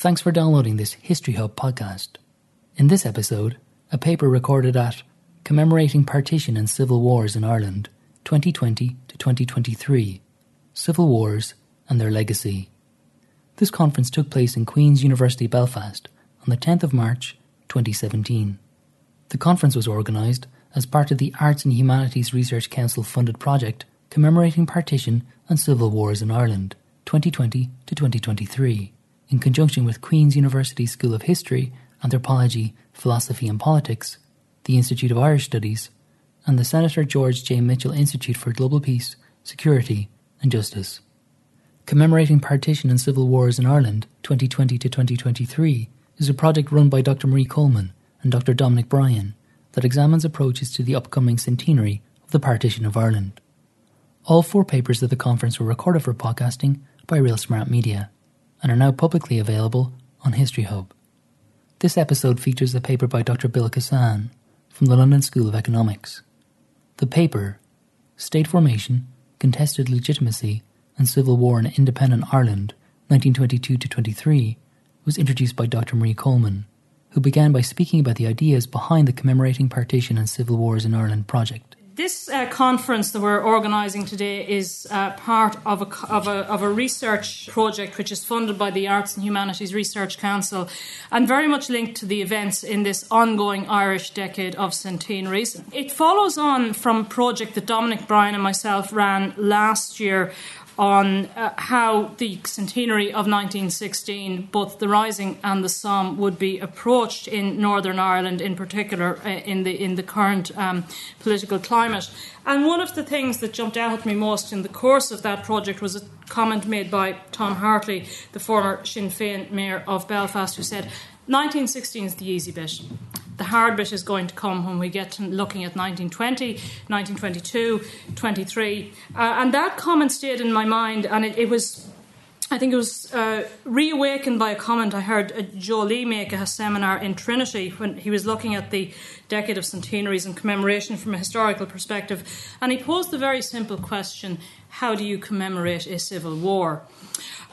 Thanks for downloading this History Hub podcast. In this episode, a paper recorded at Commemorating Partition and Civil Wars in Ireland 2020 to 2023 Civil Wars and Their Legacy. This conference took place in Queen's University Belfast on the 10th of March 2017. The conference was organised as part of the Arts and Humanities Research Council funded project Commemorating Partition and Civil Wars in Ireland 2020 to 2023 in conjunction with Queen's University School of History, Anthropology, Philosophy and Politics, the Institute of Irish Studies, and the Senator George J. Mitchell Institute for Global Peace, Security and Justice. Commemorating Partition and Civil Wars in Ireland 2020 to 2023 is a project run by Dr. Marie Coleman and Dr. Dominic Bryan that examines approaches to the upcoming centenary of the partition of Ireland. All four papers of the conference were recorded for podcasting by Real Smart Media and are now publicly available on History Hub. This episode features a paper by Dr. Bill Kissane from the London School of Economics. The paper, State Formation, Contested Legitimacy, and Civil War in Independent Ireland, 1922 to 23, was introduced by Dr. Marie Coleman, who began by speaking about the ideas behind the Commemorating Partition and Civil Wars in Ireland project. This uh, conference that we're organising today is uh, part of a, of, a, of a research project which is funded by the Arts and Humanities Research Council and very much linked to the events in this ongoing Irish decade of centenaries. It follows on from a project that Dominic Bryan and myself ran last year on uh, how the centenary of 1916, both the Rising and the Somme, would be approached in Northern Ireland, in particular, uh, in the in the current um, political climate. And one of the things that jumped out at me most in the course of that project was a comment made by Tom Hartley, the former Sinn Féin mayor of Belfast, who said, 1916 is the easy bit the hard bit is going to come when we get looking at 1920, 1922, 23. Uh, and that comment stayed in my mind, and it, it was. I think it was uh, reawakened by a comment I heard Joe Lee make at a seminar in Trinity when he was looking at the decade of centenaries and commemoration from a historical perspective. And he posed the very simple question how do you commemorate a civil war?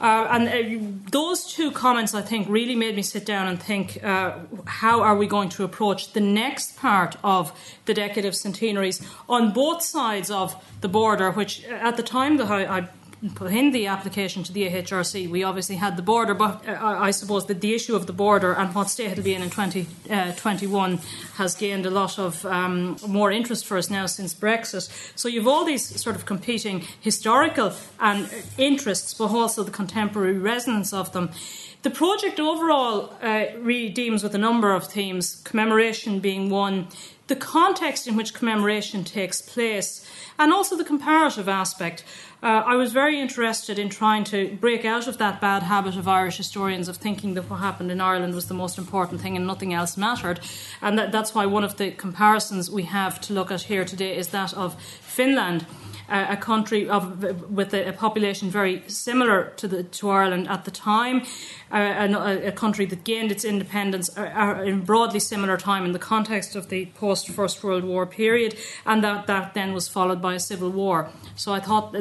Uh, and uh, those two comments, I think, really made me sit down and think uh, how are we going to approach the next part of the decade of centenaries on both sides of the border, which uh, at the time that I, I put in the application to the AHRC, we obviously had the border, but uh, I suppose that the issue of the border and what state it'll be in in 2021 uh, has gained a lot of um, more interest for us now since Brexit. So you've all these sort of competing historical and interests, but also the contemporary resonance of them. The project overall uh, with a number of themes, commemoration being one, the context in which commemoration takes place, and also the comparative aspect. Uh, I was very interested in trying to break out of that bad habit of Irish historians of thinking that what happened in Ireland was the most important thing and nothing else mattered. And that, that's why one of the comparisons we have to look at here today is that of Finland a country of, with a, population very similar to the to Ireland at the time, uh, a, a, country that gained its independence uh, uh, in broadly similar time in the context of the post First World War period, and that that then was followed by a civil war. So I thought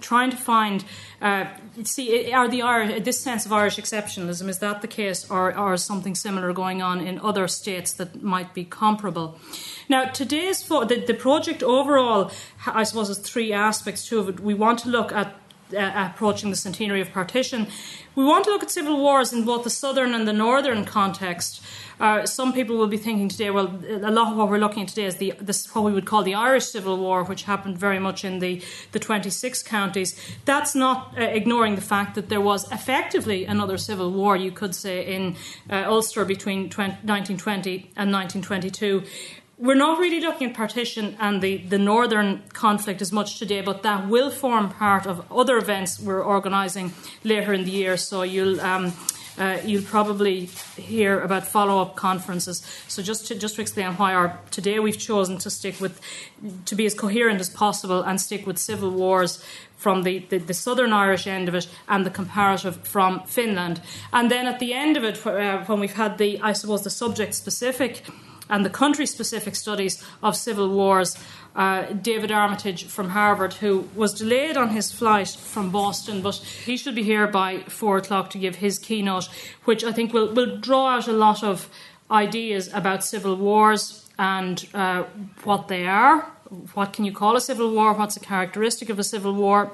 trying to find uh, see are the Irish this sense of Irish exceptionalism is that the case, or or something similar going on in other states that might be comparable. Now, today's fo- the, the project overall, I suppose, has three aspects to it. We want to look at uh, approaching the centenary of partition. We want to look at civil wars in both the southern and the northern context. Uh, some people will be thinking today, well, a lot of what we're looking at today is the this, what we would call the Irish Civil War, which happened very much in the, the 26 counties. That's not uh, ignoring the fact that there was effectively another civil war, you could say, in uh, Ulster between 20, 1920 and 1922 we're not really looking at partition and the, the northern conflict as much today, but that will form part of other events we're organising later in the year. So you'll um, uh, you'll probably hear about follow-up conferences. So just to just to explain why our today we've chosen to stick with to be as coherent as possible and stick with civil wars from the, the, the southern Irish end of it and the comparative from Finland. And then at the end of it, uh, when we've had the I suppose the subject specific and the country specific studies of civil wars. Uh, David Armitage from Harvard, who was delayed on his flight from Boston, but he should be here by four o'clock to give his keynote, which I think will, will draw out a lot of ideas about civil wars and uh, what they are. What can you call a civil war? What's a characteristic of a civil war?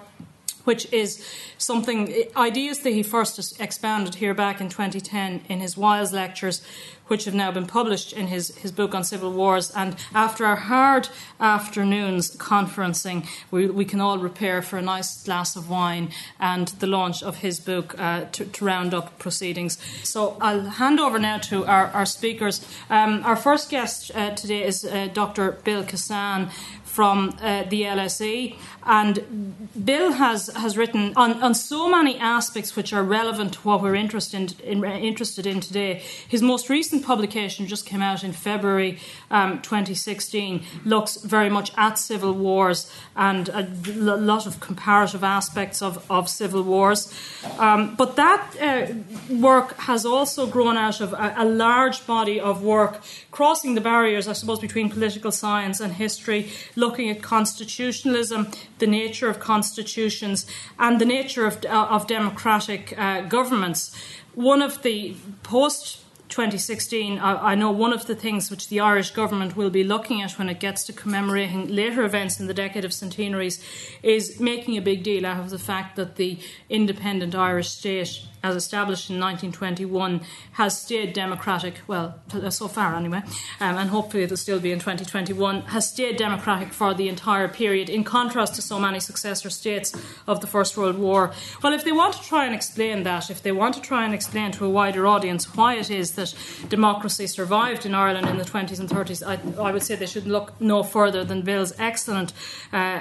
Which is something, ideas that he first expounded here back in 2010 in his Wiles lectures, which have now been published in his, his book on civil wars. And after our hard afternoons conferencing, we, we can all prepare for a nice glass of wine and the launch of his book uh, to, to, round up proceedings. So I'll hand over now to our, our speakers. Um, our first guest uh, today is uh, Dr. Bill Kissane from uh, the LSE. And Bill has, has written on, on so many aspects which are relevant to what we're interested in, in, interested in today. His most recent publication just came out in February um, 2016, looks very much at civil wars and a lot of comparative aspects of, of civil wars. Um, but that uh, work has also grown out of a, a large body of work crossing the barriers, I suppose, between political science and history, looking at constitutionalism, the nature of constitutions, and the nature of, uh, of democratic uh, governments. One of the post 2016, I, I, know one of the things which the Irish government will be looking at when it gets to commemorating later events in the decade of centenaries is making a big deal out of the fact that the independent Irish state as established in 1921, has stayed democratic, well, so far anyway, um, and hopefully it'll still be in 2021, has stayed democratic for the entire period, in contrast to so many successor states of the First World War. Well, if they want to try and explain that, if they want to try and explain to a wider audience why it is that democracy survived in Ireland in the 20s and 30s, I, I would say they should look no further than Bill's excellent uh,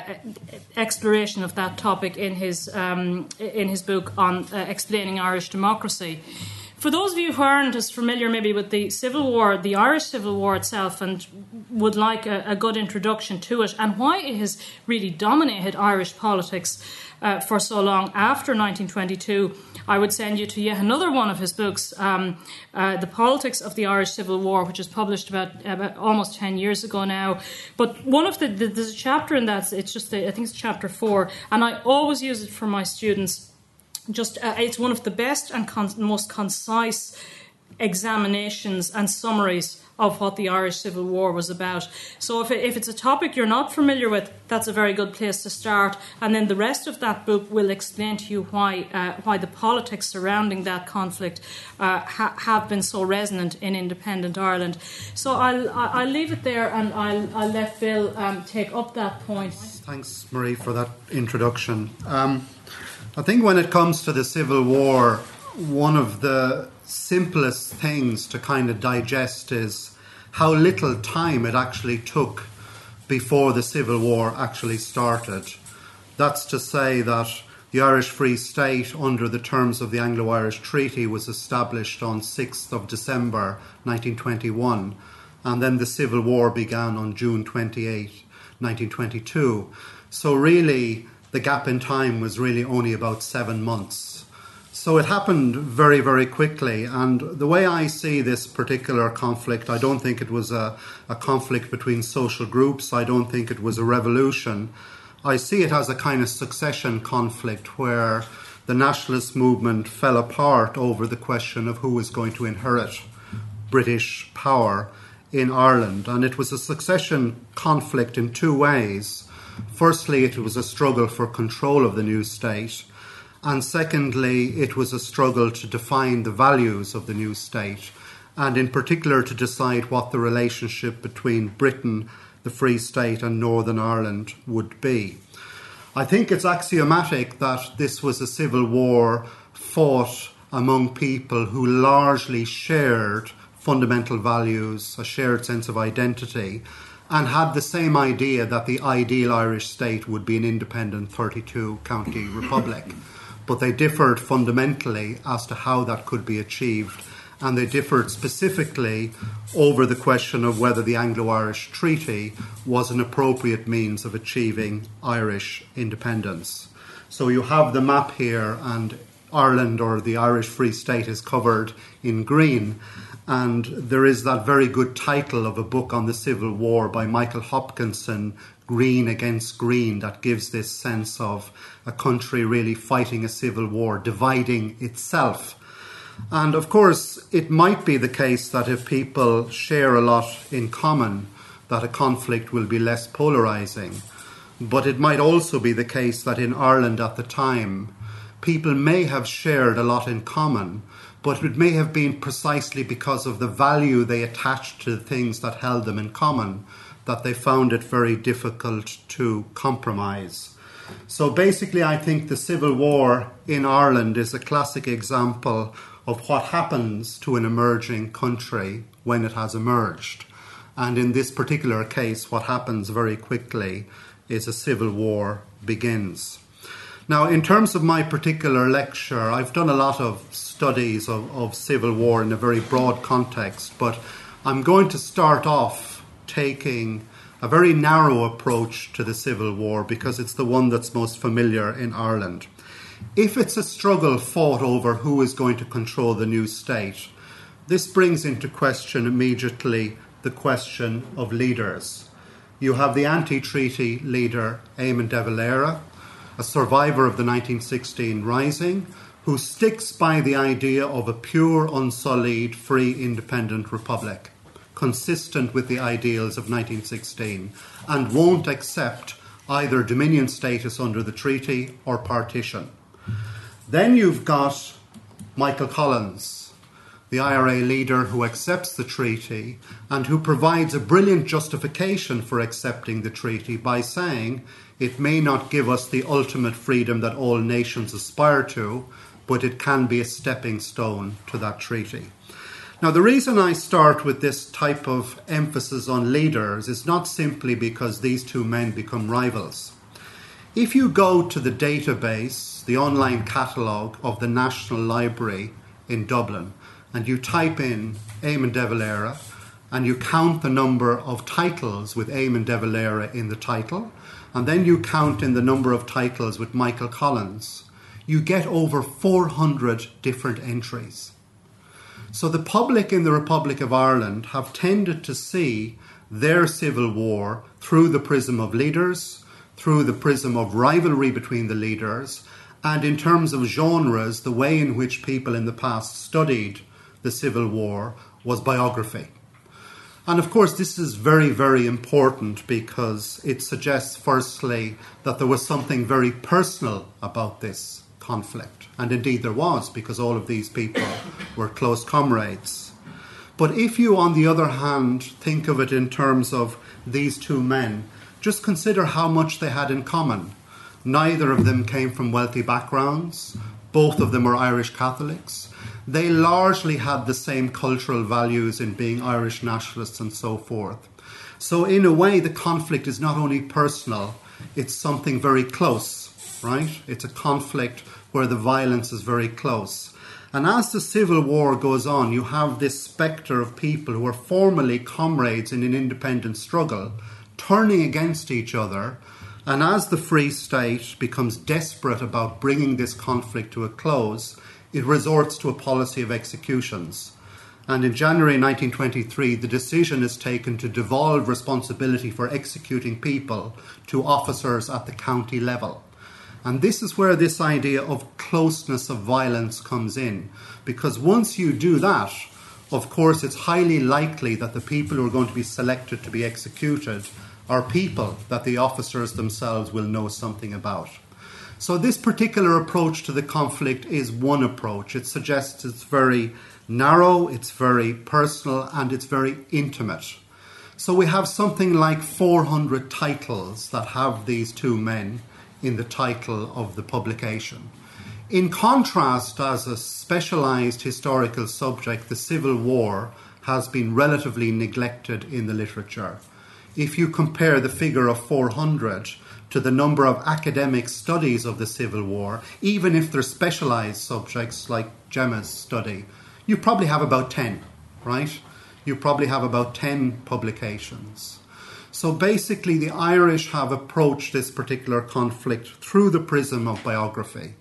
exploration of that topic in his, um, in his book on uh, explaining Irish democracy. For those of you who aren't as familiar maybe with the Civil War, the Irish Civil War itself, and would like a, a good introduction to it and why it has really dominated Irish politics uh, for so long after 1922, I would send you to yet another one of his books, um, uh, The Politics of the Irish Civil War, which is published about, about almost 10 years ago now. But one of the, the there's a chapter in that, it's just, I think it's chapter four, and I always use it for my students just uh, it's one of the best and con- most concise examinations and summaries of what the Irish Civil War was about. So if, it, if it's a topic you're not familiar with, that's a very good place to start. And then the rest of that book will explain to you why uh, why the politics surrounding that conflict uh, ha- have been so resonant in independent Ireland. So I'll I'll leave it there and I'll I'll let Phil um, take up that point. Thanks, Marie, for that introduction. Um, I think when it comes to the Civil War, one of the simplest things to kind of digest is how little time it actually took before the Civil War actually started. That's to say that the Irish Free State, under the terms of the Anglo Irish Treaty, was established on 6th of December 1921, and then the Civil War began on June 28, 1922. So, really, the gap in time was really only about seven months. So it happened very, very quickly. And the way I see this particular conflict, I don't think it was a, a conflict between social groups, I don't think it was a revolution. I see it as a kind of succession conflict where the nationalist movement fell apart over the question of who was going to inherit British power in Ireland. And it was a succession conflict in two ways. Firstly, it was a struggle for control of the new state. And secondly, it was a struggle to define the values of the new state, and in particular to decide what the relationship between Britain, the Free State, and Northern Ireland would be. I think it's axiomatic that this was a civil war fought among people who largely shared fundamental values, a shared sense of identity, and had the same idea that the ideal Irish state would be an independent 32 county republic. But they differed fundamentally as to how that could be achieved, and they differed specifically over the question of whether the Anglo Irish Treaty was an appropriate means of achieving Irish independence. So you have the map here, and Ireland or the Irish Free State is covered in green. And there is that very good title of a book on the Civil War by Michael Hopkinson, Green Against Green, that gives this sense of a country really fighting a civil war, dividing itself. And of course, it might be the case that if people share a lot in common, that a conflict will be less polarizing. But it might also be the case that in Ireland at the time, people may have shared a lot in common, but it may have been precisely because of the value they attached to the things that held them in common that they found it very difficult to compromise. So basically, I think the Civil War in Ireland is a classic example of what happens to an emerging country when it has emerged. And in this particular case, what happens very quickly is a civil war begins. Now, in terms of my particular lecture, I've done a lot of studies of, of civil war in a very broad context, but I'm going to start off taking a very narrow approach to the Civil War because it's the one that's most familiar in Ireland. If it's a struggle fought over who is going to control the new state, this brings into question immediately the question of leaders. You have the anti treaty leader, Eamon de Valera, a survivor of the 1916 Rising, who sticks by the idea of a pure, unsullied, free, independent republic, consistent with the ideals of 1916, and won't accept either dominion status under the treaty or partition. Then you've got Michael Collins, the IRA leader who accepts the treaty and who provides a brilliant justification for accepting the treaty by saying it may not give us the ultimate freedom that all nations aspire to, but it can be a stepping stone to that treaty. Now, the reason I start with this type of emphasis on leaders is not simply because these two men become rivals. If you go to the database, the online catalogue of the National Library in Dublin, and you type in Eamon de Valera and you count the number of titles with Eamon de Valera in the title, and then you count in the number of titles with Michael Collins, you get over 400 different entries. So the public in the Republic of Ireland have tended to see their civil war through the prism of leaders, through the prism of rivalry between the leaders, and in terms of genres, the way in which people in the past studied the Civil War was biography. And of course, this is very, very important because it suggests, firstly, that there was something very personal about this conflict. And indeed, there was, because all of these people were close comrades. But if you, on the other hand, think of it in terms of these two men, just consider how much they had in common. Neither of them came from wealthy backgrounds, both of them were Irish Catholics they largely had the same cultural values in being Irish nationalists and so forth. So, in a way, the conflict is not only personal, it's something very close, right? It's a conflict where the violence is very close. And as the Civil War goes on, you have this spectre of people who were formerly comrades in an independent struggle turning against each other. And as the Free State becomes desperate about bringing this conflict to a close, it resorts to a policy of executions. And in January 1923, the decision is taken to devolve responsibility for executing people to officers at the county level. And this is where this idea of closeness of violence comes in. Because once you do that, of course, it's highly likely that the people who are going to be selected to be executed are people that the officers themselves will know something about. So, this particular approach to the conflict is one approach. It suggests it's very narrow, it's very personal, and it's very intimate. So, we have something like 400 titles that have these two men in the title of the publication. In contrast, as a specialized historical subject, the Civil War has been relatively neglected in the literature. If you compare the figure of 400 to the number of academic studies of the Civil War, even if they're specialized subjects like Gemma's study, you probably have about 10, right? You probably have about 10 publications. So basically, the Irish have approached this particular conflict through the prism of biography.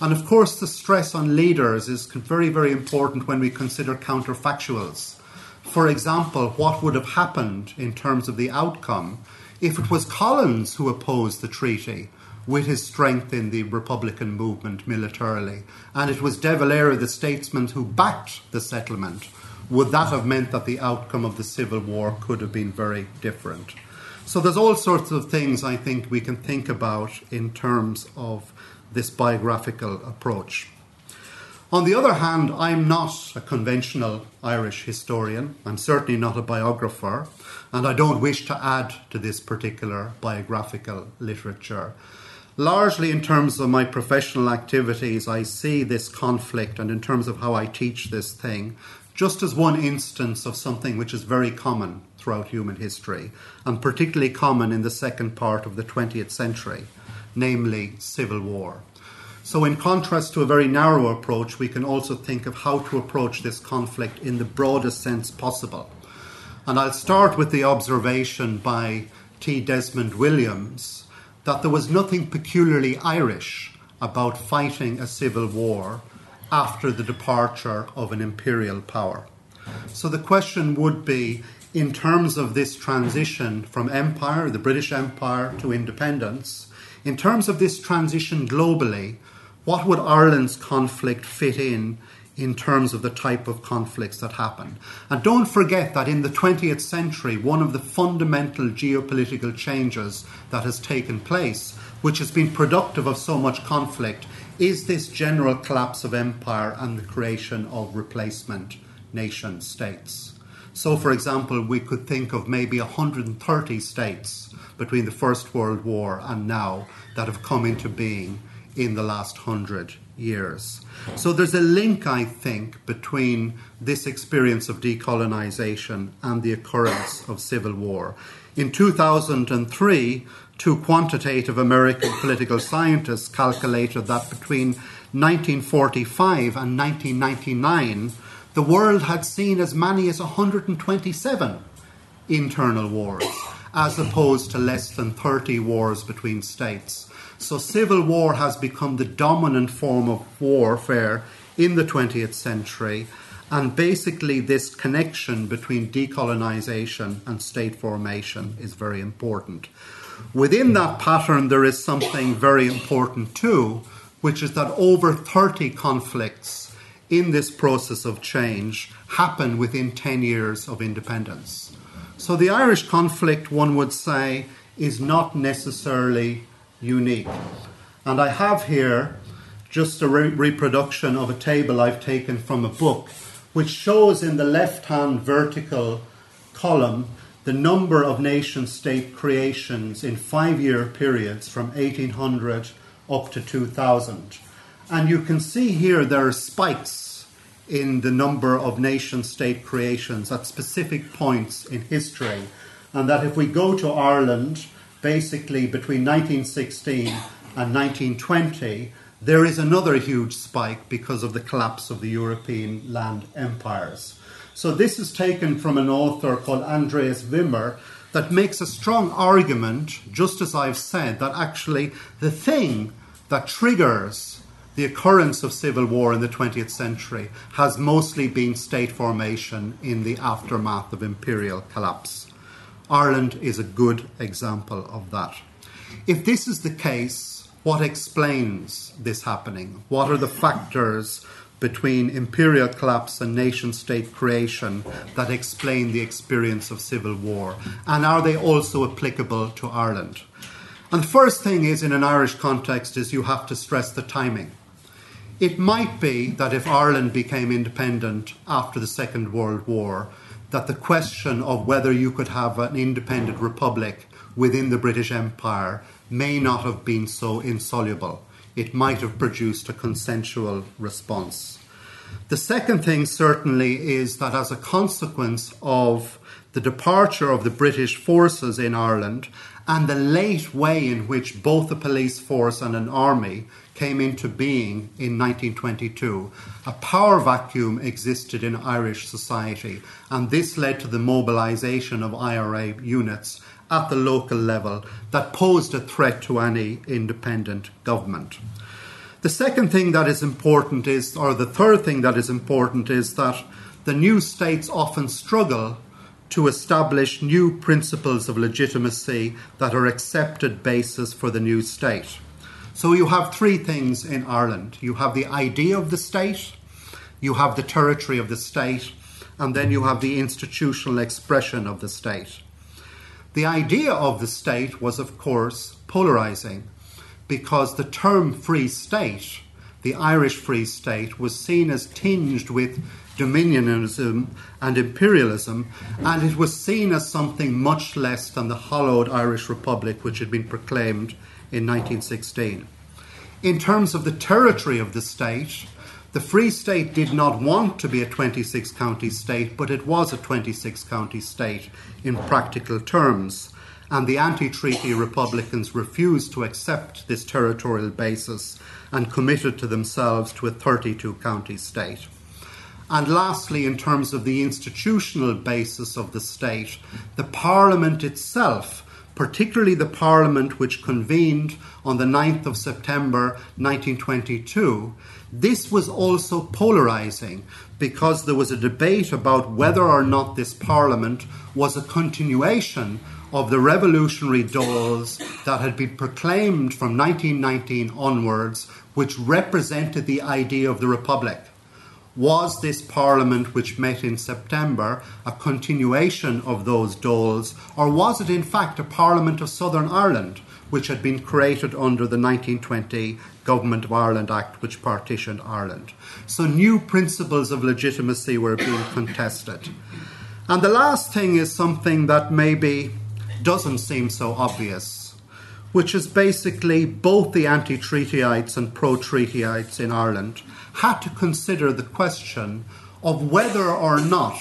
And of course, the stress on leaders is very, very important when we consider counterfactuals. For example, what would have happened in terms of the outcome if it was Collins who opposed the treaty with his strength in the Republican movement militarily, and it was De Valera, the statesman, who backed the settlement? Would that have meant that the outcome of the Civil War could have been very different? So there's all sorts of things I think we can think about in terms of this biographical approach. On the other hand, I'm not a conventional Irish historian. I'm certainly not a biographer, and I don't wish to add to this particular biographical literature. Largely, in terms of my professional activities, I see this conflict, and in terms of how I teach this thing, just as one instance of something which is very common throughout human history, and particularly common in the second part of the 20th century, namely civil war. So, in contrast to a very narrow approach, we can also think of how to approach this conflict in the broadest sense possible. And I'll start with the observation by T. Desmond Williams that there was nothing peculiarly Irish about fighting a civil war after the departure of an imperial power. So the question would be in terms of this transition from empire, the British Empire, to independence, in terms of this transition globally, what would Ireland's conflict fit in in terms of the type of conflicts that happen? And don't forget that in the 20th century, one of the fundamental geopolitical changes that has taken place, which has been productive of so much conflict, is this general collapse of empire and the creation of replacement nation states. So, for example, we could think of maybe 130 states between the First World War and now that have come into being in the last hundred years. So there's a link, I think, between this experience of decolonization and the occurrence of civil war. In 2003, two quantitative American political scientists calculated that between 1945 and 1999, the world had seen as many as 127 internal wars, as opposed to less than 30 wars between states. So, civil war has become the dominant form of warfare in the 20th century, and basically, this connection between decolonization and state formation is very important. Within that pattern, there is something very important too, which is that over 30 conflicts in this process of change happen within 10 years of independence. So, the Irish conflict, one would say, is not necessarily unique. And I have here just a re- reproduction of a table I've taken from a book, which shows in the left hand vertical column the number of nation state creations in five year periods from 1800 up to 2000. And you can see here there are spikes in the number of nation state creations at specific points in history. And that if we go to Ireland, basically between 1916 and 1920, there is another huge spike because of the collapse of the European land empires. So, this is taken from an author called Andreas Wimmer that makes a strong argument, just as I've said, that actually the thing that triggers the occurrence of civil war in the 20th century has mostly been state formation in the aftermath of imperial collapse. Ireland is a good example of that. If this is the case, what explains this happening? What are the factors between imperial collapse and nation state creation that explain the experience of civil war? And are they also applicable to Ireland? And the first thing is, in an Irish context, is you have to stress the timing. It might be that if Ireland became independent after the Second World War, that the question of whether you could have an independent republic within the British Empire may not have been so insoluble. It might have produced a consensual response. The second thing, certainly, is that as a consequence of the departure of the British forces in Ireland and the late way in which both a police force and an army came into being in 1922, a power vacuum existed in Irish society, and this led to the mobilisation of IRA units at the local level that posed a threat to any independent government. The second thing that is important is, or the third thing that is important, is that the new states often struggle to establish new principles of legitimacy that are accepted basis for the new state. So you have three things in Ireland you have the idea of the state, you have the territory of the state, and then you have the institutional expression of the state. The idea of the state was, of course, polarizing because the term free state, the Irish free state, was seen as tinged with dominionism and imperialism, and it was seen as something much less than the hallowed Irish Republic which had been proclaimed in 1916. In terms of the territory of the state, the Free State did not want to be a 26 county state, but it was a 26 county state in practical terms. And the anti treaty Republicans refused to accept this territorial basis and committed to themselves to a 32 county state. And lastly, in terms of the institutional basis of the state, the Parliament itself, particularly the Parliament which convened on the 9th of September 1922, this was also polarizing because there was a debate about whether or not this Parliament was a continuation of the revolutionary Dáils that had been proclaimed from 1919 onwards, which represented the idea of the Republic. Was this Parliament, which met in September, a continuation of those Dáils, or was it in fact a Parliament of Southern Ireland, which had been created under the 1920 Government of Ireland Act, which partitioned Ireland? So new principles of legitimacy were being contested. And the last thing is something that maybe doesn't seem so obvious, which is basically both the anti treatyites and pro treatyites in Ireland had to consider the question of whether or not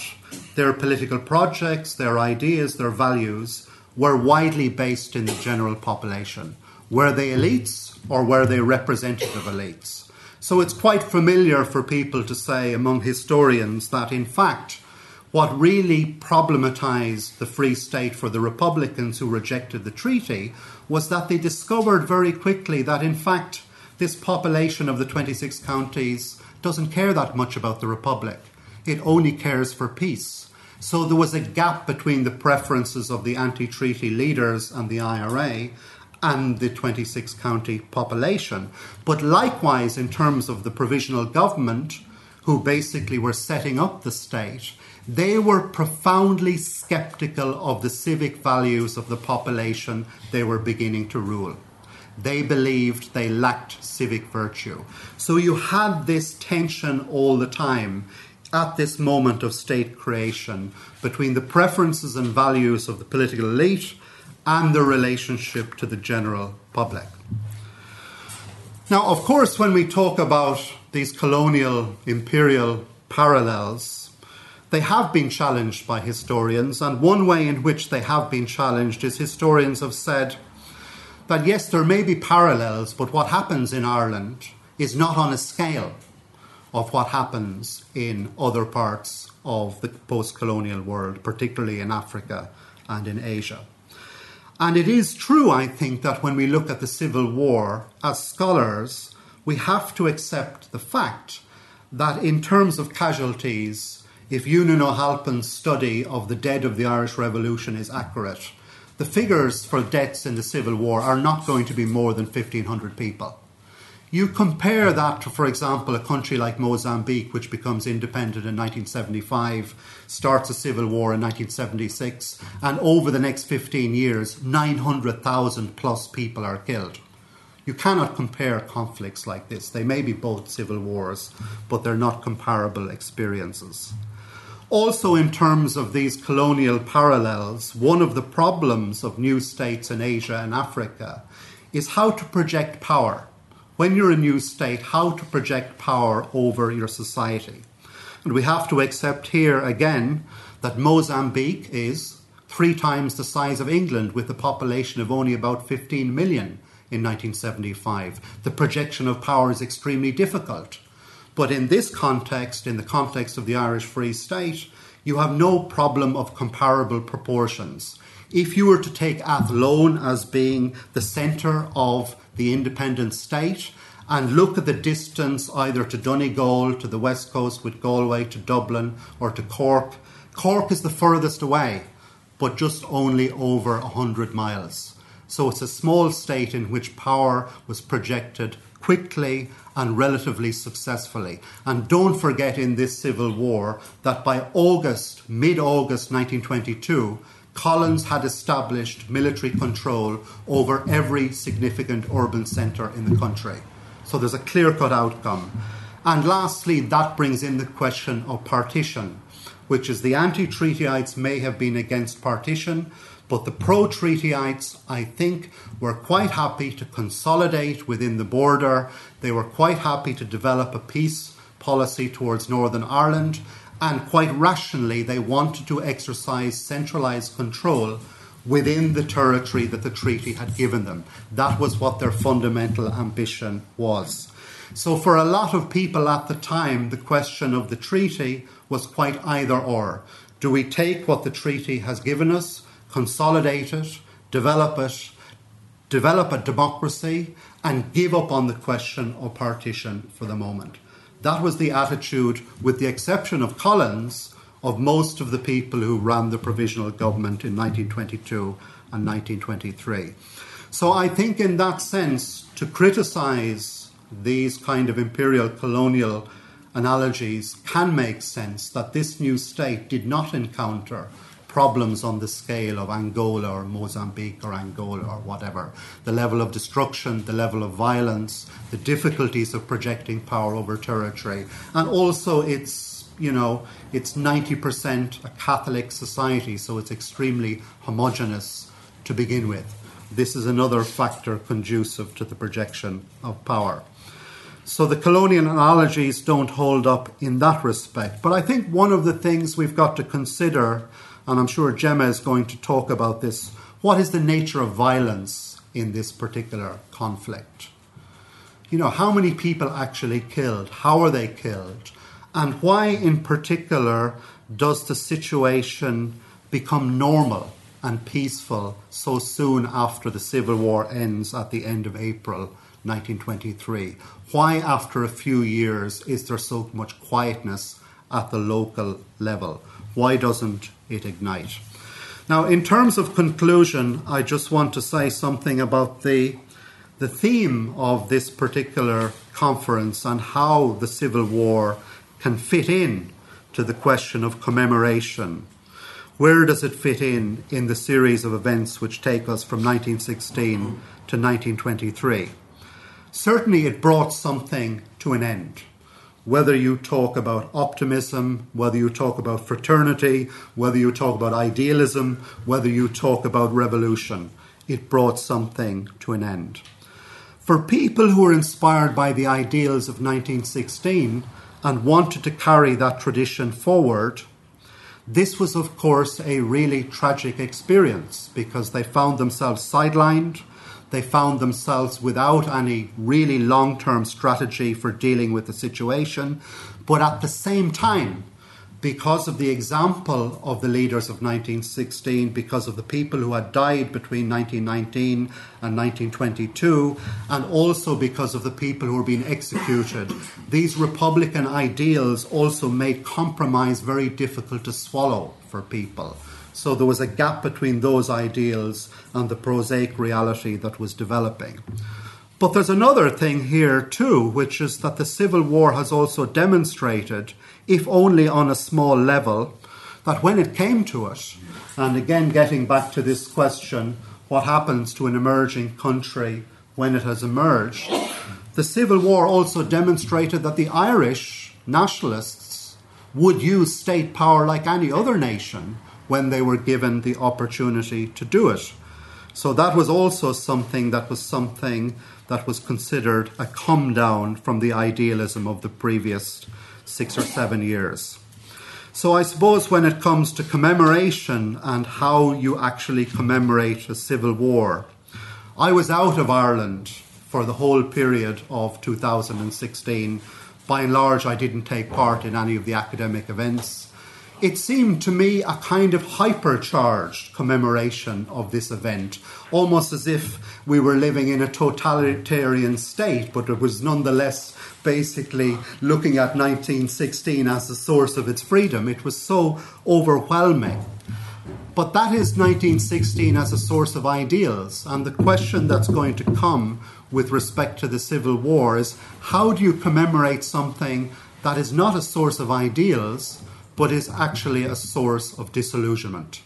their political projects, their ideas, their values were widely based in the general population. Were they elites or were they representative elites? So it's quite familiar for people to say among historians that, in fact, what really problematized the Free State for the Republicans who rejected the treaty was that they discovered very quickly that, in fact, this population of the 26 counties doesn't care that much about the Republic. It only cares for peace. So there was a gap between the preferences of the anti treaty leaders and the IRA and the 26 county population. But likewise, in terms of the provisional government, who basically were setting up the state, they were profoundly skeptical of the civic values of the population they were beginning to rule they believed they lacked civic virtue. So you had this tension all the time at this moment of state creation between the preferences and values of the political elite and the relationship to the general public. Now, of course, when we talk about these colonial imperial parallels, they have been challenged by historians, and one way in which they have been challenged is historians have said that yes, there may be parallels, but what happens in Ireland is not on a scale of what happens in other parts of the post colonial world, particularly in Africa and in Asia. And it is true, I think, that when we look at the Civil War, as scholars, we have to accept the fact that in terms of casualties, if Eunan O'Halpin's study of the dead of the Irish Revolution is accurate, the figures for deaths in the Civil War are not going to be more than 1,500 people. You compare that to, for example, a country like Mozambique, which becomes independent in 1975, starts a civil war in 1976, and over the next 15 years, 900,000 plus people are killed. You cannot compare conflicts like this. They may be both civil wars, but they're not comparable experiences. Also, in terms of these colonial parallels, one of the problems of new states in Asia and Africa is how to project power. When you're a new state, how to project power over your society. And we have to accept here again that Mozambique is three times the size of England with a population of only about 15 million in 1975. The projection of power is extremely difficult. But in this context, in the context of the Irish Free State, you have no problem of comparable proportions. If you were to take Athlone as being the centre of the independent state, and look at the distance either to Donegal, to the west coast with Galway, to Dublin, or to Cork, Cork is the furthest away, but just only over 100 miles. So it's a small state in which power was projected quickly and relatively successfully. And don't forget in this civil war that by August, mid August 1922, Collins had established military control over every significant urban centre in the country. So there's a clear cut outcome. And lastly, that brings in the question of partition, which is the anti treatyites may have been against partition, but the pro treatyites, I think, were quite happy to consolidate within the border. They were quite happy to develop a peace policy towards Northern Ireland and quite rationally, they wanted to exercise centralized control within the territory that the treaty had given them. That was what their fundamental ambition was. So, for a lot of people at the time, the question of the treaty was quite either or. Do we take what the treaty has given us, consolidate it, develop it, develop a democracy, and give up on the question of partition for the moment? That was the attitude, with the exception of Collins, of most of the people who ran the provisional government in 1922 and 1923. So I think, in that sense, to criticise these kind of imperial colonial analogies can make sense that this new state did not encounter problems on the scale of Angola or Mozambique or Angola or whatever. The level of destruction, the level of violence, the difficulties of projecting power over territory, and also it's you know it's 90% a Catholic society, so it's extremely homogenous to begin with. This is another factor conducive to the projection of power. So the colonial analogies don't hold up in that respect. But I think one of the things we've got to consider and I'm sure Gemma is going to talk about this. What is the nature of violence in this particular conflict? You know, how many people actually killed? How are they killed? And why, in particular, does the situation become normal and peaceful so soon after the Civil War ends at the end of April 1923? Why, after a few years, is there so much quietness at the local level? Why doesn't it ignite? Now, in terms of conclusion, I just want to say something about the, the theme of this particular conference and how the Civil War can fit in to the question of commemoration. Where does it fit in in the series of events which take us from 1916 to 1923? Certainly, it brought something to an end whether you talk about optimism, whether you talk about fraternity, whether you talk about idealism, whether you talk about revolution, it brought something to an end. For people who were inspired by the ideals of 1916 and wanted to carry that tradition forward, this was, of course, a really tragic experience because they found themselves sidelined they found themselves without any really long term strategy for dealing with the situation. But at the same time, because of the example of the leaders of 1916, because of the people who had died between 1919 and 1922, and also because of the people who were being executed, these Republican ideals also made compromise very difficult to swallow for people. So there was a gap between those ideals and the prosaic reality that was developing. But there's another thing here too, which is that the Civil War has also demonstrated, if only on a small level, that when it came to it, and again getting back to this question, what happens to an emerging country when it has emerged, the Civil War also demonstrated that the Irish nationalists would use state power like any other nation when they were given the opportunity to do it. So that was also something that was something that was considered a come down from the idealism of the previous six or seven years. So I suppose when it comes to commemoration and how you actually commemorate a civil war, I was out of Ireland for the whole period of 2016. By and large, I didn't take part in any of the academic events it seemed to me a kind of hypercharged commemoration of this event, almost as if we were living in a totalitarian state, but it was nonetheless basically looking at 1916 as the source of its freedom. It was so overwhelming. But that is 1916 as a source of ideals. And the question that's going to come with respect to the Civil War is how do you commemorate something that is not a source of ideals, but is actually a source of disillusionment?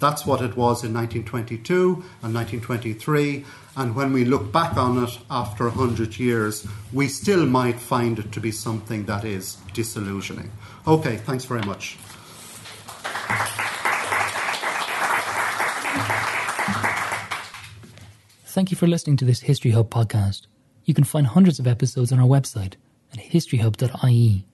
That's what it was in 1922 and 1923. And when we look back on it after 100 years, we still might find it to be something that is disillusioning. Okay, thanks very much. Thank you for listening to this History Hub podcast. You can find hundreds of episodes on our website at historyhub.ie.